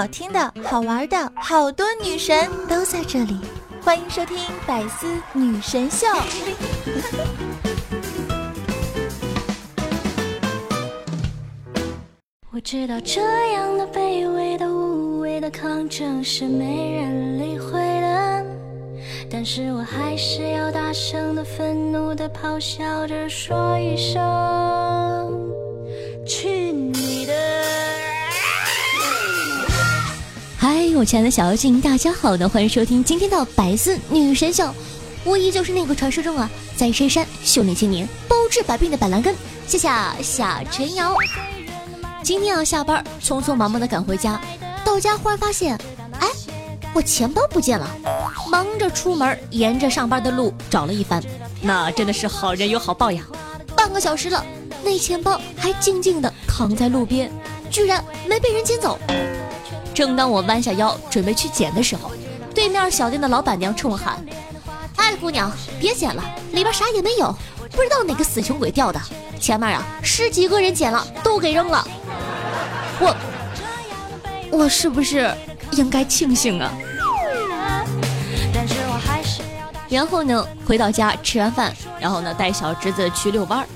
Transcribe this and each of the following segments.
好听的、好玩的，好多女神都在这里，欢迎收听《百思女神秀》。我知道这样的卑微的、无谓的抗争是没人理会的，但是我还是要大声的、愤怒的咆哮着说一声。我亲爱的小妖精，大家好呢，欢迎收听今天的百思女神秀。我依旧是那个传说中啊，在深山修炼千年、包治百病的板蓝根。谢谢夏晨瑶。今天要下班，匆匆忙忙的赶回家，到家忽然发现，哎，我钱包不见了。忙着出门，沿着上班的路找了一番，那真的是好人有好报呀。半个小时了。那钱包还静静地躺在路边，居然没被人捡走。正当我弯下腰准备去捡的时候，对面小店的老板娘冲我喊：“哎，姑娘，别捡了，里边啥也没有，不知道哪个死穷鬼掉的。前面啊，十几个人捡了，都给扔了。我，我是不是应该庆幸啊？”然后呢，回到家吃完饭，然后呢，带小侄子去遛弯儿。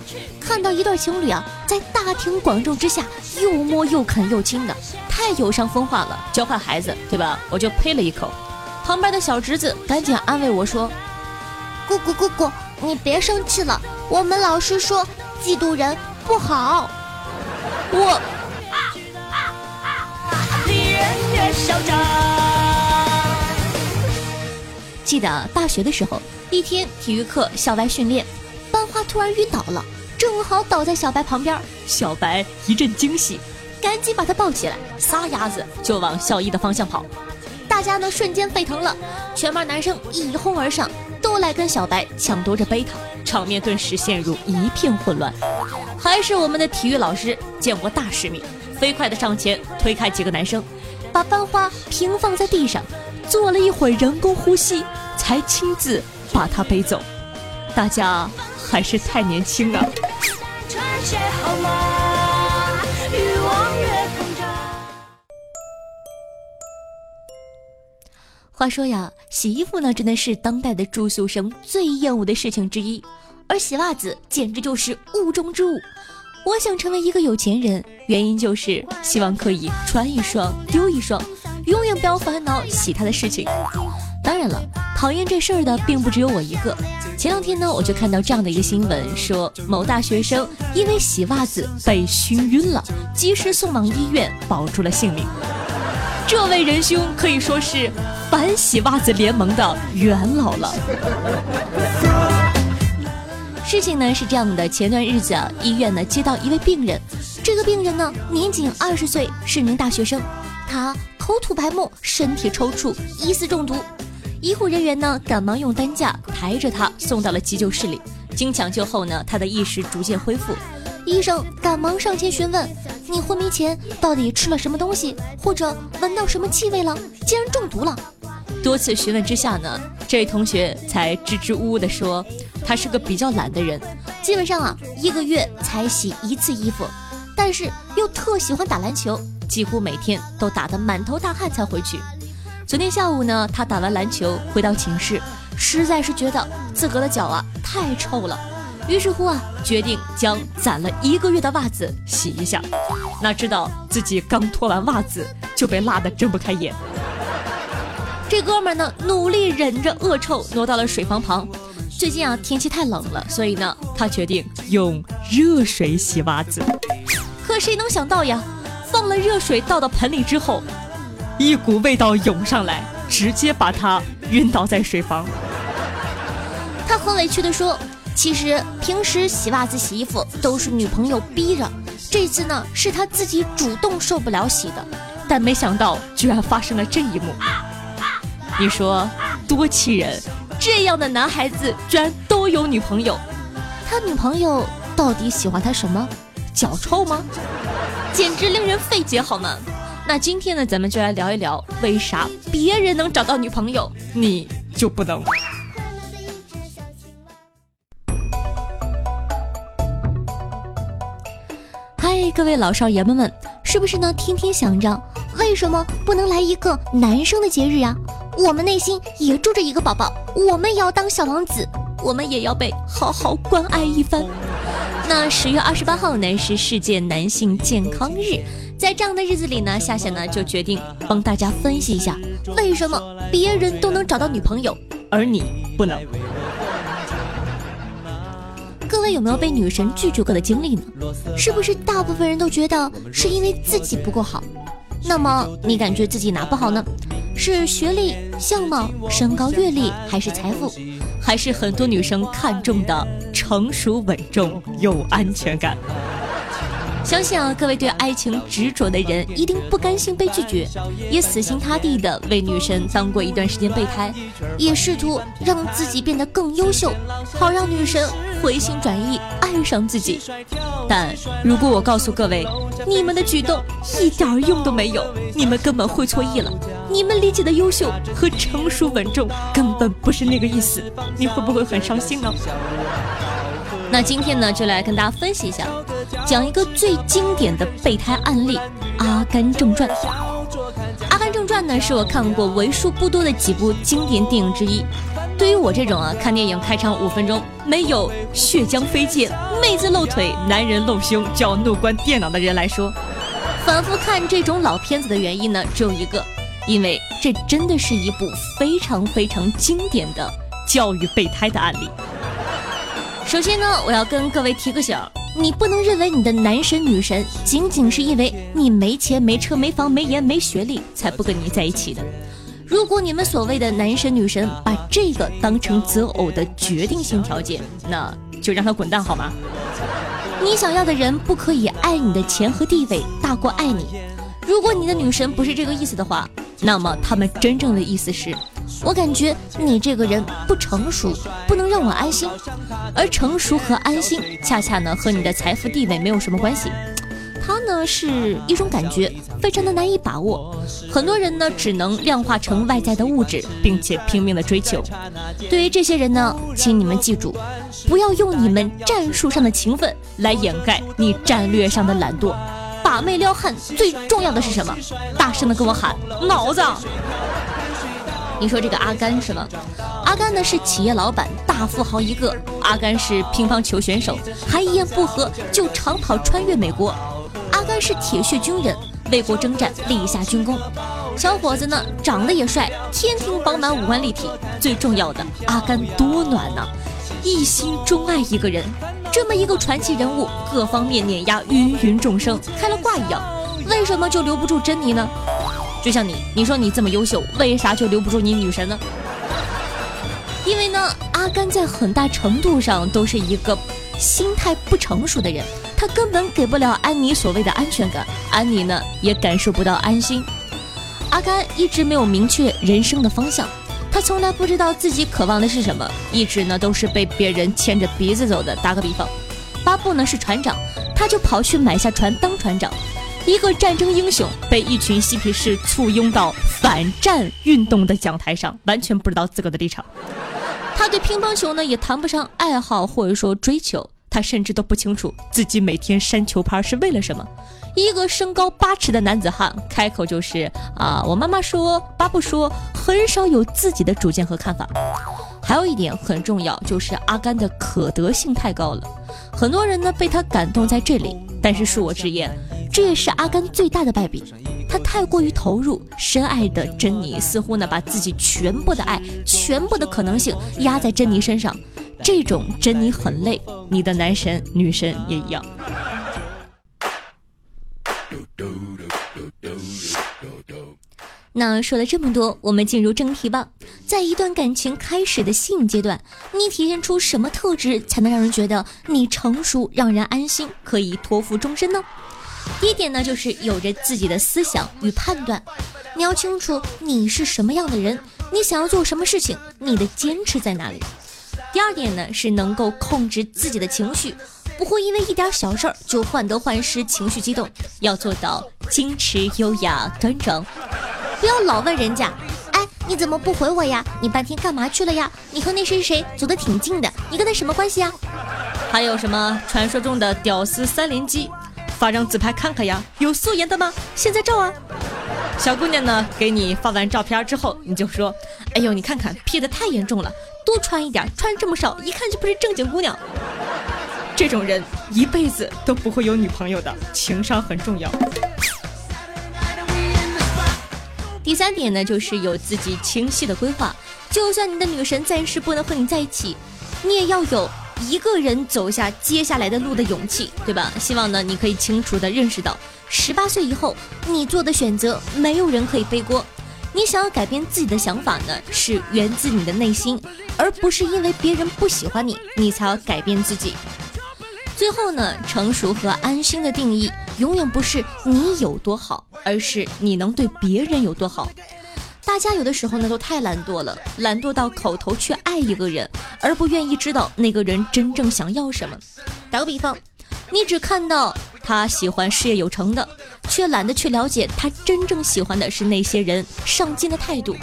看到一对情侣啊，在大庭广众之下又摸又啃又亲的，太有伤风化了。教坏孩子，对吧？我就呸了一口。旁边的小侄子赶紧安慰我说：“姑姑姑姑，你别生气了，我们老师说嫉妒人不好。”我。记得大学的时候，一天体育课校外训练，班花突然晕倒了。正好倒在小白旁边，小白一阵惊喜，赶紧把他抱起来，撒丫子就往校医的方向跑。大家呢瞬间沸腾了，全班男生一哄而上，都来跟小白抢夺着背他，场面顿时陷入一片混乱。还是我们的体育老师见过大世面，飞快的上前推开几个男生，把班花平放在地上，做了一会儿人工呼吸，才亲自把他背走。大家。还是太年轻了。话说呀，洗衣服呢真的是当代的住宿生最厌恶的事情之一，而洗袜子简直就是物中之物。我想成为一个有钱人，原因就是希望可以穿一双丢一双，永远不要烦恼洗它的事情。当然了，讨厌这事儿的并不只有我一个。前两天呢，我就看到这样的一个新闻，说某大学生因为洗袜子被熏晕了，及时送往医院保住了性命。这位仁兄可以说是反洗袜子联盟的元老了。事情呢是这样的，前段日子啊，医院呢接到一位病人，这个病人呢年仅二十岁，是名大学生，他口吐白沫，身体抽搐，疑似中毒。医护人员呢，赶忙用担架抬着他送到了急救室里。经抢救后呢，他的意识逐渐恢复。医生赶忙上前询问：“你昏迷前到底吃了什么东西，或者闻到什么气味了？竟然中毒了！”多次询问之下呢，这位同学才支支吾吾地说：“他是个比较懒的人，基本上啊一个月才洗一次衣服，但是又特喜欢打篮球，几乎每天都打得满头大汗才回去。”昨天下午呢，他打完篮球回到寝室，实在是觉得自个的脚啊太臭了，于是乎啊，决定将攒了一个月的袜子洗一下。哪知道自己刚脱完袜子就被辣得睁不开眼。这哥们呢，努力忍着恶臭，挪到了水房旁。最近啊，天气太冷了，所以呢，他决定用热水洗袜子。可谁能想到呀，放了热水倒到盆里之后。一股味道涌上来，直接把他晕倒在水房。他很委屈地说：“其实平时洗袜子、洗衣服都是女朋友逼着，这次呢是他自己主动受不了洗的。但没想到居然发生了这一幕，你说多气人！这样的男孩子居然都有女朋友，他女朋友到底喜欢他什么？脚臭吗？简直令人费解，好吗？”那今天呢，咱们就来聊一聊，为啥别人能找到女朋友，你就不能？嗨，各位老少爷们们，是不是呢？天天想着为什么不能来一个男生的节日呀？我们内心也住着一个宝宝，我们也要当小王子，我们也要被好好关爱一番。那十月二十八号呢是世界男性健康日，在这样的日子里呢，夏夏呢就决定帮大家分析一下，为什么别人都能找到女朋友，而你不能。各位有没有被女神拒绝过的经历呢？是不是大部分人都觉得是因为自己不够好？那么你感觉自己哪不好呢？是学历、相貌、身高、阅历，还是财富，还是很多女生看重的成熟稳重有安全感？相信啊，各位对爱情执着的人一定不甘心被拒绝，也死心塌地的为女神当过一段时间备胎，也试图让自己变得更优秀，好让女神回心转意爱上自己。但如果我告诉各位，你们的举动一点用都没有，你们根本会错意了，你们理解的优秀和成熟稳重根本不是那个意思，你会不会很伤心呢？那今天呢，就来跟大家分析一下，讲一个最经典的备胎案例《阿甘正传》。《阿甘正传》呢，是我看过为数不多的几部经典电影之一。对于我这种啊，看电影开场五分钟没有血浆飞溅、妹子露腿、男人露胸就要怒关电脑的人来说，反复看这种老片子的原因呢，只有一个，因为这真的是一部非常非常经典的教育备胎的案例。首先呢，我要跟各位提个醒，你不能认为你的男神女神仅仅是因为你没钱、没车、没房、没颜、没学历才不跟你在一起的。如果你们所谓的男神女神把这个当成择偶的决定性条件，那就让他滚蛋好吗？你想要的人不可以爱你的钱和地位大过爱你。如果你的女神不是这个意思的话，那么他们真正的意思是。我感觉你这个人不成熟，不能让我安心。而成熟和安心，恰恰呢和你的财富地位没有什么关系。它呢是一种感觉，非常的难以把握。很多人呢只能量化成外在的物质，并且拼命的追求。对于这些人呢，请你们记住，不要用你们战术上的勤奋来掩盖你战略上的懒惰。把妹撩汉最重要的是什么？大声的跟我喊脑子！你说这个阿甘是吗？阿甘呢是企业老板，大富豪一个。阿甘是乒乓球选手，还一言不合就长跑穿越美国。阿甘是铁血军人，为国征战立下军功。小伙子呢长得也帅，天庭饱满，五官立体。最重要的，阿甘多暖呐，一心钟爱一个人。这么一个传奇人物，各方面碾压芸芸众生，开了挂一样，为什么就留不住珍妮呢？就像你，你说你这么优秀，为啥就留不住你女神呢？因为呢，阿甘在很大程度上都是一个心态不成熟的人，他根本给不了安妮所谓的安全感，安妮呢也感受不到安心。阿甘一直没有明确人生的方向，他从来不知道自己渴望的是什么，一直呢都是被别人牵着鼻子走的。打个比方，巴布呢是船长，他就跑去买下船当船长。一个战争英雄被一群嬉皮士簇拥到反战运动的讲台上，完全不知道自个的立场。他对乒乓球呢也谈不上爱好或者说追求，他甚至都不清楚自己每天扇球拍是为了什么。一个身高八尺的男子汉，开口就是啊，我妈妈说，巴布说，很少有自己的主见和看法。还有一点很重要，就是阿甘的可得性太高了，很多人呢被他感动在这里。但是恕我直言。这也是阿甘最大的败笔，他太过于投入，深爱的珍妮似乎呢把自己全部的爱、全部的可能性压在珍妮身上，这种真你很累，你的男神女神也一样。那说了这么多，我们进入正题吧。在一段感情开始的吸引阶段，你体现出什么特质才能让人觉得你成熟，让人安心，可以托付终身呢？第一点呢，就是有着自己的思想与判断，你要清楚你是什么样的人，你想要做什么事情，你的坚持在哪里。第二点呢，是能够控制自己的情绪，不会因为一点小事儿就患得患失、情绪激动，要做到矜持、优雅、端庄。不要老问人家，哎，你怎么不回我呀？你半天干嘛去了呀？你和那谁谁走得挺近的，你跟他什么关系啊？还有什么传说中的屌丝三连击？发张自拍看看呀，有素颜的吗？现在照啊！小姑娘呢，给你发完照片之后，你就说：“哎呦，你看看 P 的太严重了，多穿一点，穿这么少，一看就不是正经姑娘。”这种人一辈子都不会有女朋友的，情商很重要。第三点呢，就是有自己清晰的规划。就算你的女神暂时不能和你在一起，你也要有一个人走下接下来的路的勇气，对吧？希望呢，你可以清楚的认识到，十八岁以后你做的选择，没有人可以背锅。你想要改变自己的想法呢，是源自你的内心，而不是因为别人不喜欢你，你才要改变自己。最后呢，成熟和安心的定义，永远不是你有多好，而是你能对别人有多好。大家有的时候呢，都太懒惰了，懒惰到口头去爱一个人，而不愿意知道那个人真正想要什么。打个比方，你只看到他喜欢事业有成的，却懒得去了解他真正喜欢的是那些人上进的态度。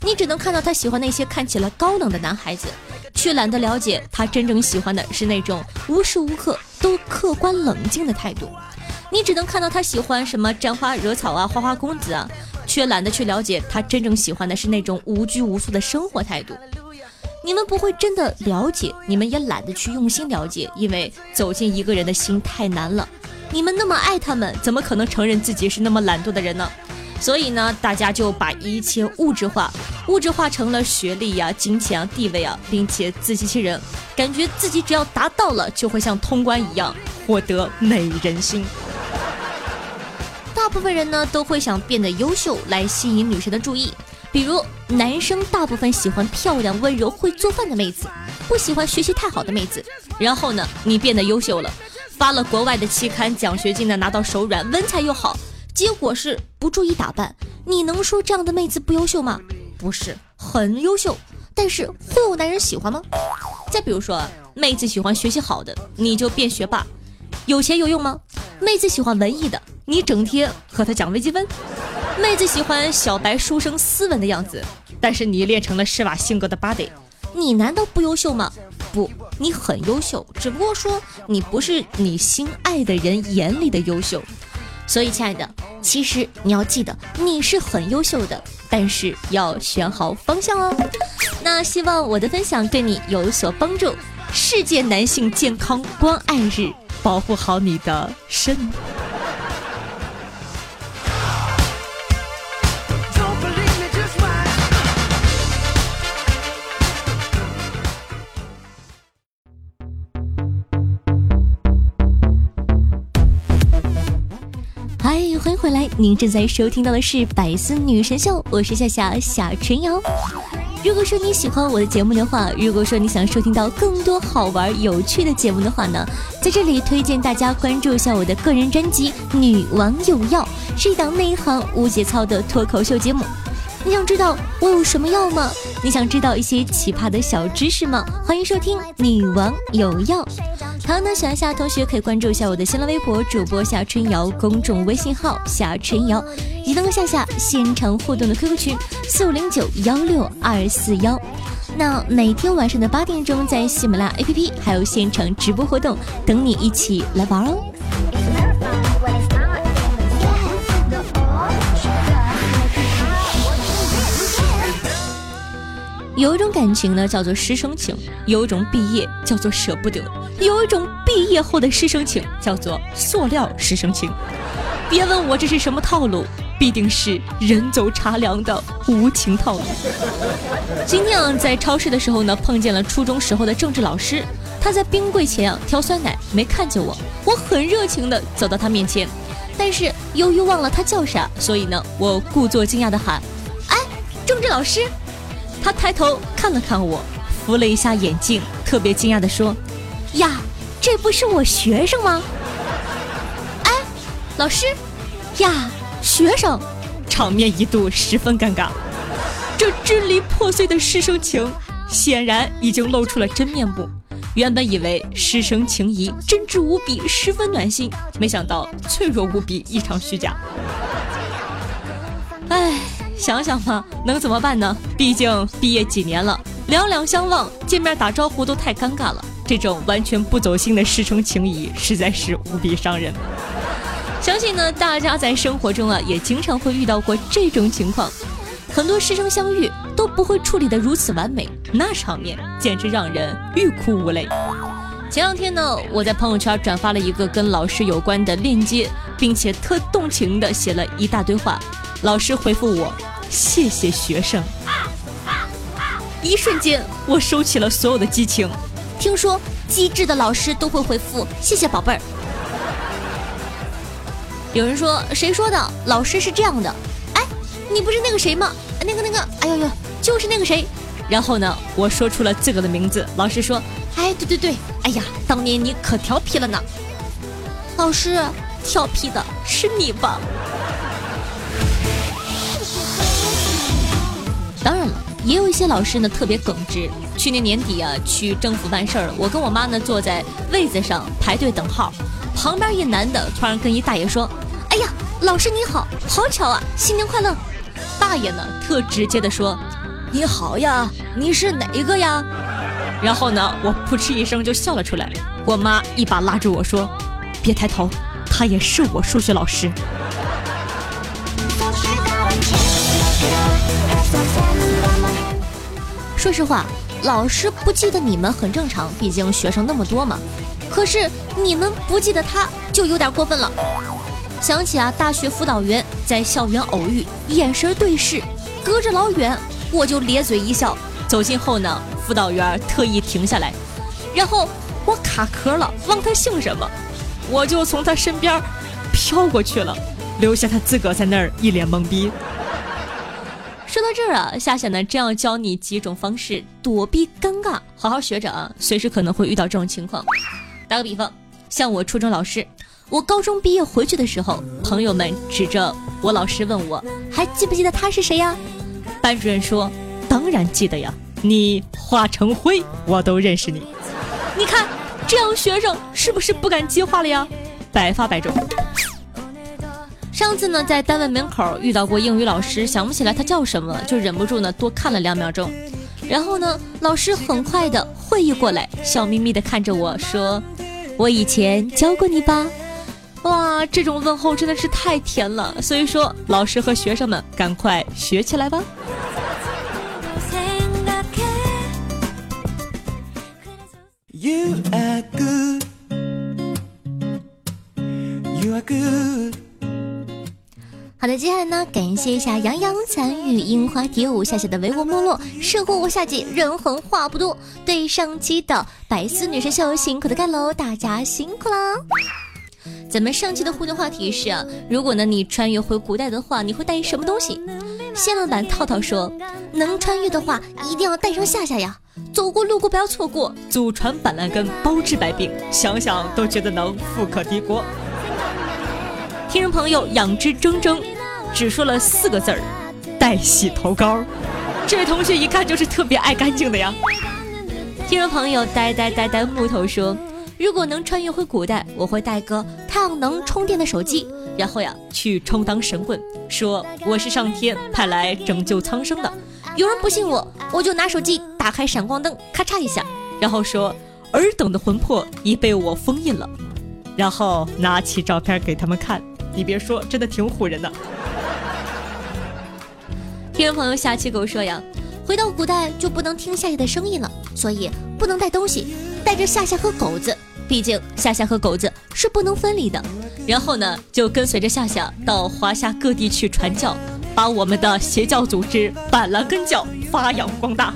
你只能看到他喜欢那些看起来高冷的男孩子，却懒得了解他真正喜欢的是那种无时无刻都客观冷静的态度。你只能看到他喜欢什么沾花惹草啊，花花公子啊。却懒得去了解他真正喜欢的是那种无拘无束的生活态度。你们不会真的了解，你们也懒得去用心了解，因为走进一个人的心太难了。你们那么爱他们，怎么可能承认自己是那么懒惰的人呢？所以呢，大家就把一切物质化，物质化成了学历呀、金钱啊、地位啊，并且自欺欺人，感觉自己只要达到了，就会像通关一样获得美人心。大部分人呢都会想变得优秀来吸引女神的注意，比如男生大部分喜欢漂亮、温柔、会做饭的妹子，不喜欢学习太好的妹子。然后呢，你变得优秀了，发了国外的期刊，奖学金呢拿到手软，文采又好，结果是不注意打扮。你能说这样的妹子不优秀吗？不是，很优秀，但是会有男人喜欢吗？再比如说，妹子喜欢学习好的，你就变学霸，有钱有用吗？妹子喜欢文艺的。你整天和她讲微积分，妹子喜欢小白书生斯文的样子，但是你练成了施瓦辛格的 body，你难道不优秀吗？不，你很优秀，只不过说你不是你心爱的人眼里的优秀。所以，亲爱的，其实你要记得，你是很优秀的，但是要选好方向哦。那希望我的分享对你有所帮助。世界男性健康关爱日，保护好你的肾。欢迎回来，您正在收听到的是《百思女神秀》，我是夏夏夏春瑶。如果说你喜欢我的节目的话，如果说你想收听到更多好玩有趣的节目的话呢，在这里推荐大家关注一下我的个人专辑《女王有药》，是一档内行无节操的脱口秀节目。你想知道我有什么药吗？你想知道一些奇葩的小知识吗？欢迎收听《女王有药》。好，那喜欢夏同学可以关注一下我的新浪微博主播夏春瑶，公众微信号夏春瑶，移动夏夏现场互动的 QQ 群四五零九幺六二四幺。那每天晚上的八点钟，在喜马拉雅 APP 还有现场直播活动，等你一起来玩哦。有一种感情呢，叫做师生情；有一种毕业叫做舍不得；有一种毕业后的师生情叫做塑料师生情。别问我这是什么套路，必定是人走茶凉的无情套路。今天啊，在超市的时候呢，碰见了初中时候的政治老师，他在冰柜前啊挑酸奶，没看见我，我很热情的走到他面前，但是由于忘了他叫啥，所以呢，我故作惊讶的喊：“哎，政治老师。”他抬头看了看我，扶了一下眼镜，特别惊讶地说：“呀，这不是我学生吗？”哎，老师，呀，学生，场面一度十分尴尬。这支离破碎的师生情，显然已经露出了真面目。原本以为师生情谊真挚无比，十分暖心，没想到脆弱无比，异常虚假。哎。想想吧，能怎么办呢？毕竟毕业几年了，两两相望，见面打招呼都太尴尬了。这种完全不走心的师生情谊，实在是无比伤人。相信呢，大家在生活中啊，也经常会遇到过这种情况。很多师生相遇都不会处理的如此完美，那场面简直让人欲哭无泪。前两天呢，我在朋友圈转发了一个跟老师有关的链接，并且特动情的写了一大堆话。老师回复我：“谢谢学生。”一瞬间，我收起了所有的激情。听说机智的老师都会回复“谢谢宝贝儿”。有人说谁说的？老师是这样的，哎，你不是那个谁吗？那个那个，哎呦呦，就是那个谁。然后呢，我说出了自个的名字。老师说，哎，对对对，哎呀，当年你可调皮了呢。老师，调皮的是你吧？当然了，也有一些老师呢特别耿直。去年年底啊，去政府办事儿了，我跟我妈呢坐在位子上排队等号，旁边一男的突然跟一大爷说。哎呀，老师你好，好巧啊，新年快乐！大爷呢，特直接的说：“你好呀，你是哪一个呀？”然后呢，我噗嗤一声就笑了出来。我妈一把拉住我说：“别抬头，他也是我数学老师。”说实话，老师不记得你们很正常，毕竟学生那么多嘛。可是你们不记得他，就有点过分了。想起啊，大学辅导员在校园偶遇，眼神对视，隔着老远，我就咧嘴一笑。走近后呢，辅导员特意停下来，然后我卡壳了，忘他姓什么，我就从他身边飘过去了，留下他自个在那儿一脸懵逼。说到这儿啊，夏夏呢，正要教你几种方式躲避尴尬，好好学着啊，随时可能会遇到这种情况。打个比方，像我初中老师。我高中毕业回去的时候，朋友们指着我老师问我，还记不记得他是谁呀？班主任说，当然记得呀，你化成灰，我都认识你。你看，这样学生是不是不敢接话了呀？百发百中。上次呢，在单位门口遇到过英语老师，想不起来他叫什么，就忍不住呢多看了两秒钟。然后呢，老师很快的会意过来，笑眯眯的看着我说：“我以前教过你吧？” 哇，这种问候真的是太甜了，所以说老师和学生们赶快学起来吧。好的，接下来呢，感谢一下杨洋参与樱花蝶舞夏夏的唯我没落，守护我下季人狠话不多。对上期的百思女神秀辛苦的干喽，大家辛苦啦！咱们上期的互动话题是，如果呢你穿越回古代的话，你会带什么东西？限量版套套说，能穿越的话，一定要带上夏夏呀，走过路过不要错过，祖传板蓝根，包治百病，想想都觉得能富可敌国。听众朋友养之铮铮，只说了四个字儿，带洗头膏。这位同学一看就是特别爱干净的呀。听众朋友呆呆呆呆木头说。如果能穿越回古代，我会带个太阳能充电的手机，然后呀去充当神棍，说我是上天派来拯救苍生的。有人不信我，我就拿手机打开闪光灯，咔嚓一下，然后说尔等的魂魄已被我封印了，然后拿起照片给他们看。你别说，真的挺唬人的。听众朋友下期给我说呀，回到古代就不能听夏夏的声音了，所以不能带东西，带着夏夏和狗子。毕竟夏夏和狗子是不能分离的，然后呢，就跟随着夏夏到华夏各地去传教，把我们的邪教组织板蓝根教发扬光大。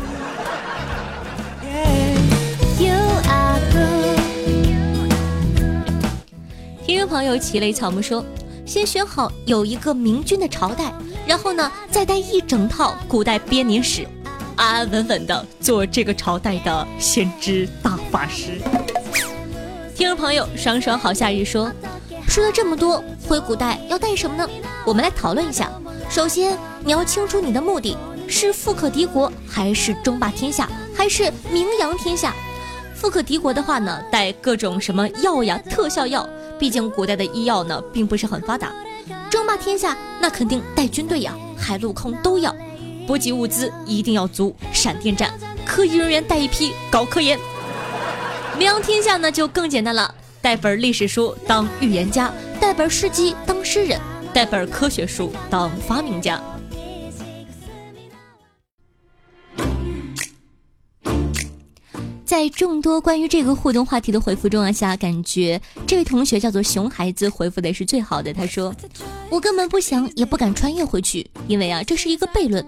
听众朋友齐雷草木说，先选好有一个明君的朝代，然后呢，再带一整套古代编年史，安安稳稳的做这个朝代的先知大法师。听众朋友，爽爽好夏日说，说了这么多，回古代要带什么呢？我们来讨论一下。首先，你要清楚你的目的是富可敌国，还是争霸天下，还是名扬天下？富可敌国的话呢，带各种什么药呀、特效药，毕竟古代的医药呢并不是很发达。争霸天下，那肯定带军队呀，海陆空都要。补给物资一定要足，闪电战，科研人员带一批搞科研。名扬天下呢就更简单了，带本历史书当预言家，带本诗集当诗人，带本科学书当发明家。在众多关于这个互动话题的回复中啊，下感觉这位同学叫做熊孩子回复的是最好的。他说：“我根本不想也不敢穿越回去，因为啊，这是一个悖论。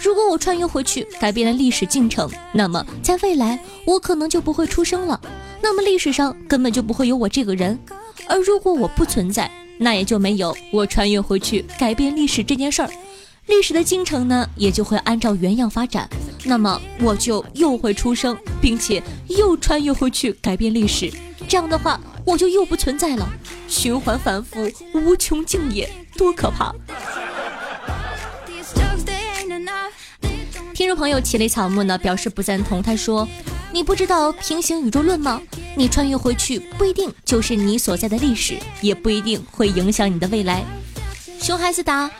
如果我穿越回去改变了历史进程，那么在未来我可能就不会出生了，那么历史上根本就不会有我这个人。而如果我不存在，那也就没有我穿越回去改变历史这件事儿。”历史的进程呢，也就会按照原样发展，那么我就又会出生，并且又穿越回去改变历史，这样的话我就又不存在了，循环反复，无穷尽也，多可怕！听众朋友奇雷草木呢表示不赞同，他说：“你不知道平行宇宙论吗？你穿越回去不一定就是你所在的历史，也不一定会影响你的未来。”熊孩子答。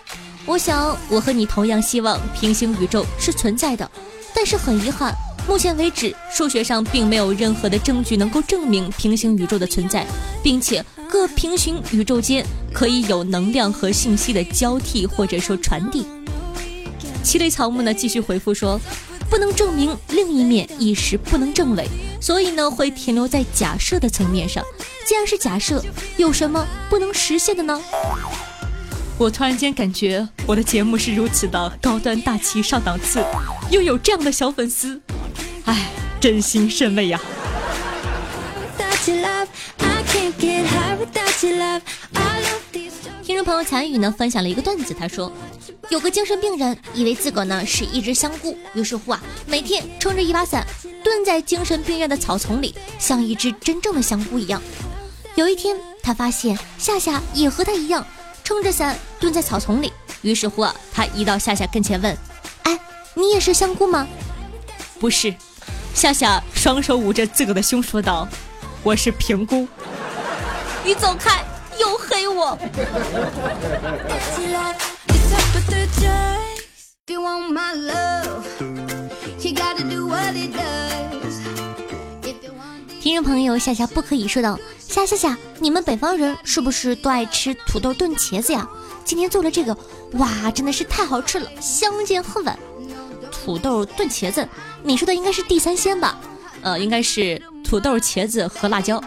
我想，我和你同样希望平行宇宙是存在的，但是很遗憾，目前为止，数学上并没有任何的证据能够证明平行宇宙的存在，并且各平行宇宙间可以有能量和信息的交替或者说传递。七类草木呢继续回复说，不能证明另一面一时不能证伪，所以呢会停留在假设的层面上。既然是假设，有什么不能实现的呢？我突然间感觉我的节目是如此的高端大气上档次，又有这样的小粉丝，哎，真心甚慰呀！听众朋友残雨呢分享了一个段子，他说有个精神病人以为自个呢是一只香菇，于是乎啊每天撑着一把伞蹲在精神病院的草丛里，像一只真正的香菇一样。有一天他发现夏夏也和他一样。撑着伞蹲在草丛里，于是乎啊，他移到夏夏跟前问：“哎，你也是香菇吗？”“不是。”夏夏双手捂着自个的胸说道：“我是平菇。”你走开，又黑我。听众朋友，夏夏不可以说道。夏夏夏，你们北方人是不是都爱吃土豆炖茄子呀？今天做了这个，哇，真的是太好吃了，相见恨晚。土豆炖茄子，你说的应该是地三鲜吧？呃，应该是土豆、茄子和辣椒、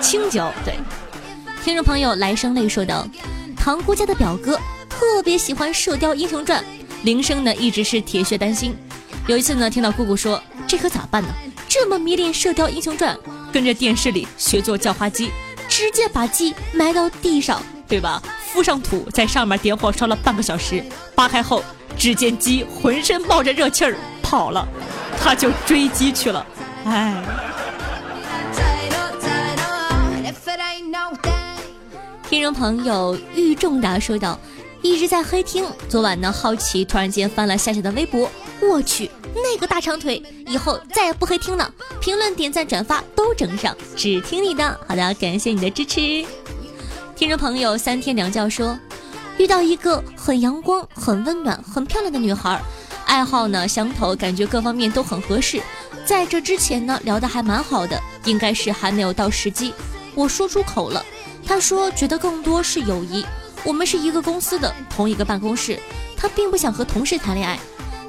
青椒。对，听众朋友来生泪说道：堂姑家的表哥特别喜欢《射雕英雄传》，铃声呢一直是铁血丹心。有一次呢，听到姑姑说，这可咋办呢？这么迷恋《射雕英雄传》。跟着电视里学做叫花鸡，直接把鸡埋到地上，对吧？敷上土，在上面点火烧了半个小时，扒开后，只见鸡浑身冒着热气儿跑了，他就追鸡去了。哎，听众朋友玉仲达说道。一直在黑听，昨晚呢好奇，突然间翻了夏夏的微博，我去那个大长腿，以后再也不黑听了，评论、点赞、转发都整上，只听你的。好的，感谢你的支持。听众朋友三天两觉说，遇到一个很阳光、很温暖、很漂亮的女孩，爱好呢相投，感觉各方面都很合适。在这之前呢聊得还蛮好的，应该是还没有到时机，我说出口了，他说觉得更多是友谊。我们是一个公司的同一个办公室，他并不想和同事谈恋爱。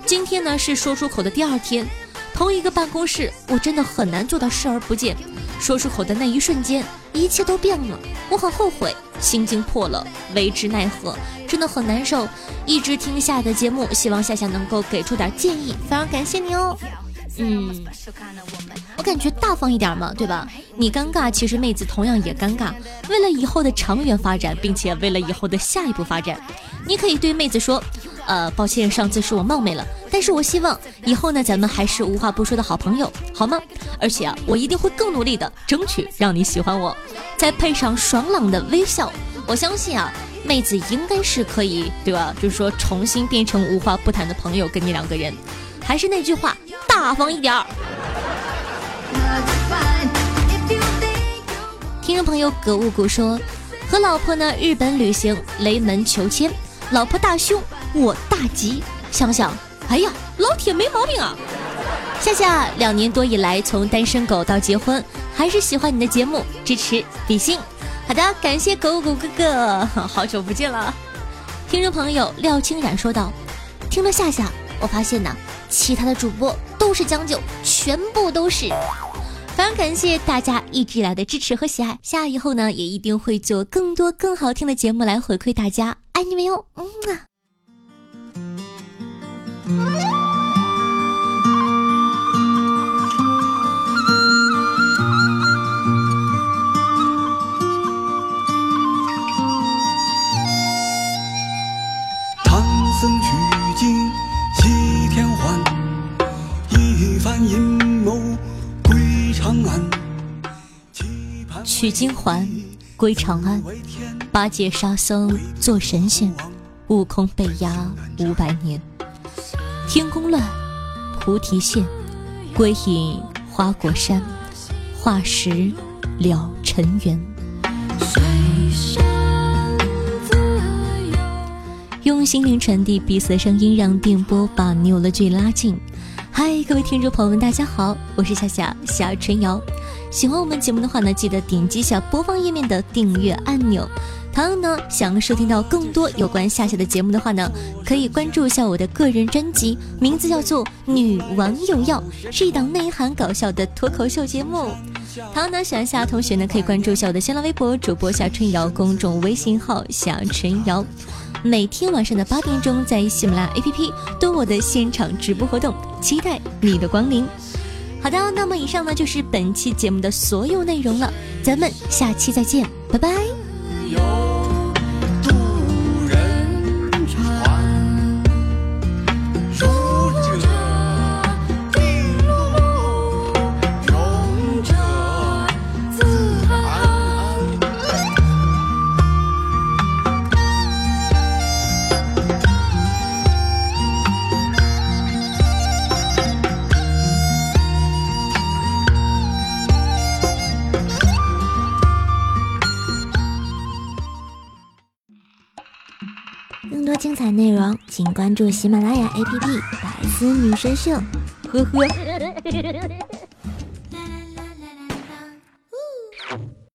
今天呢是说出口的第二天，同一个办公室，我真的很难做到视而不见。说出口的那一瞬间，一切都变了，我很后悔，心境破了，为之奈何，真的很难受。一直听夏的节目，希望夏夏能够给出点建议，非常感谢你哦。嗯，我感觉大方一点嘛，对吧？你尴尬，其实妹子同样也尴尬。为了以后的长远发展，并且为了以后的下一步发展，你可以对妹子说：“呃，抱歉，上次是我冒昧了，但是我希望以后呢，咱们还是无话不说的好朋友，好吗？而且啊，我一定会更努力的，争取让你喜欢我。再配上爽朗的微笑，我相信啊，妹子应该是可以，对吧？就是说重新变成无话不谈的朋友，跟你两个人。还是那句话。”大方一点儿。听众朋友格物谷说，和老婆呢日本旅行，雷门求签，老婆大凶，我大吉。想想，哎呀，老铁没毛病啊。夏夏两年多以来，从单身狗到结婚，还是喜欢你的节目，支持比心。好的，感谢狗狗哥哥，好久不见了。听众朋友廖清冉说道：“听了夏夏，我发现呢，其他的主播都是将就，全部都是。非常感谢大家一直以来的支持和喜爱，下以后呢，也一定会做更多更好听的节目来回馈大家，爱你们哟，嗯啊。”取经还，归长安。八戒、沙僧做神仙，悟空被压五百年。天宫乱，菩提现，归隐花果山，化石了尘缘。用心灵传递彼此的声音，让电波把你我的距离拉近。嗨，各位听众朋友们，大家好，我是夏夏夏春瑶。喜欢我们节目的话呢，记得点击一下播放页面的订阅按钮。同样呢，想收听到更多有关夏夏的节目的话呢，可以关注一下我的个人专辑，名字叫做《女王有药》，是一档内涵搞笑的脱口秀节目。同样呢，喜欢夏同学呢，可以关注一下我的新浪微博主播夏春瑶，公众微信号夏春瑶。每天晚上的八点钟，在喜马拉雅 APP 都我的现场直播活动，期待你的光临。好的，那么以上呢就是本期节目的所有内容了，咱们下期再见，拜拜。关注喜马拉雅 APP《百思女神秀》。呵呵。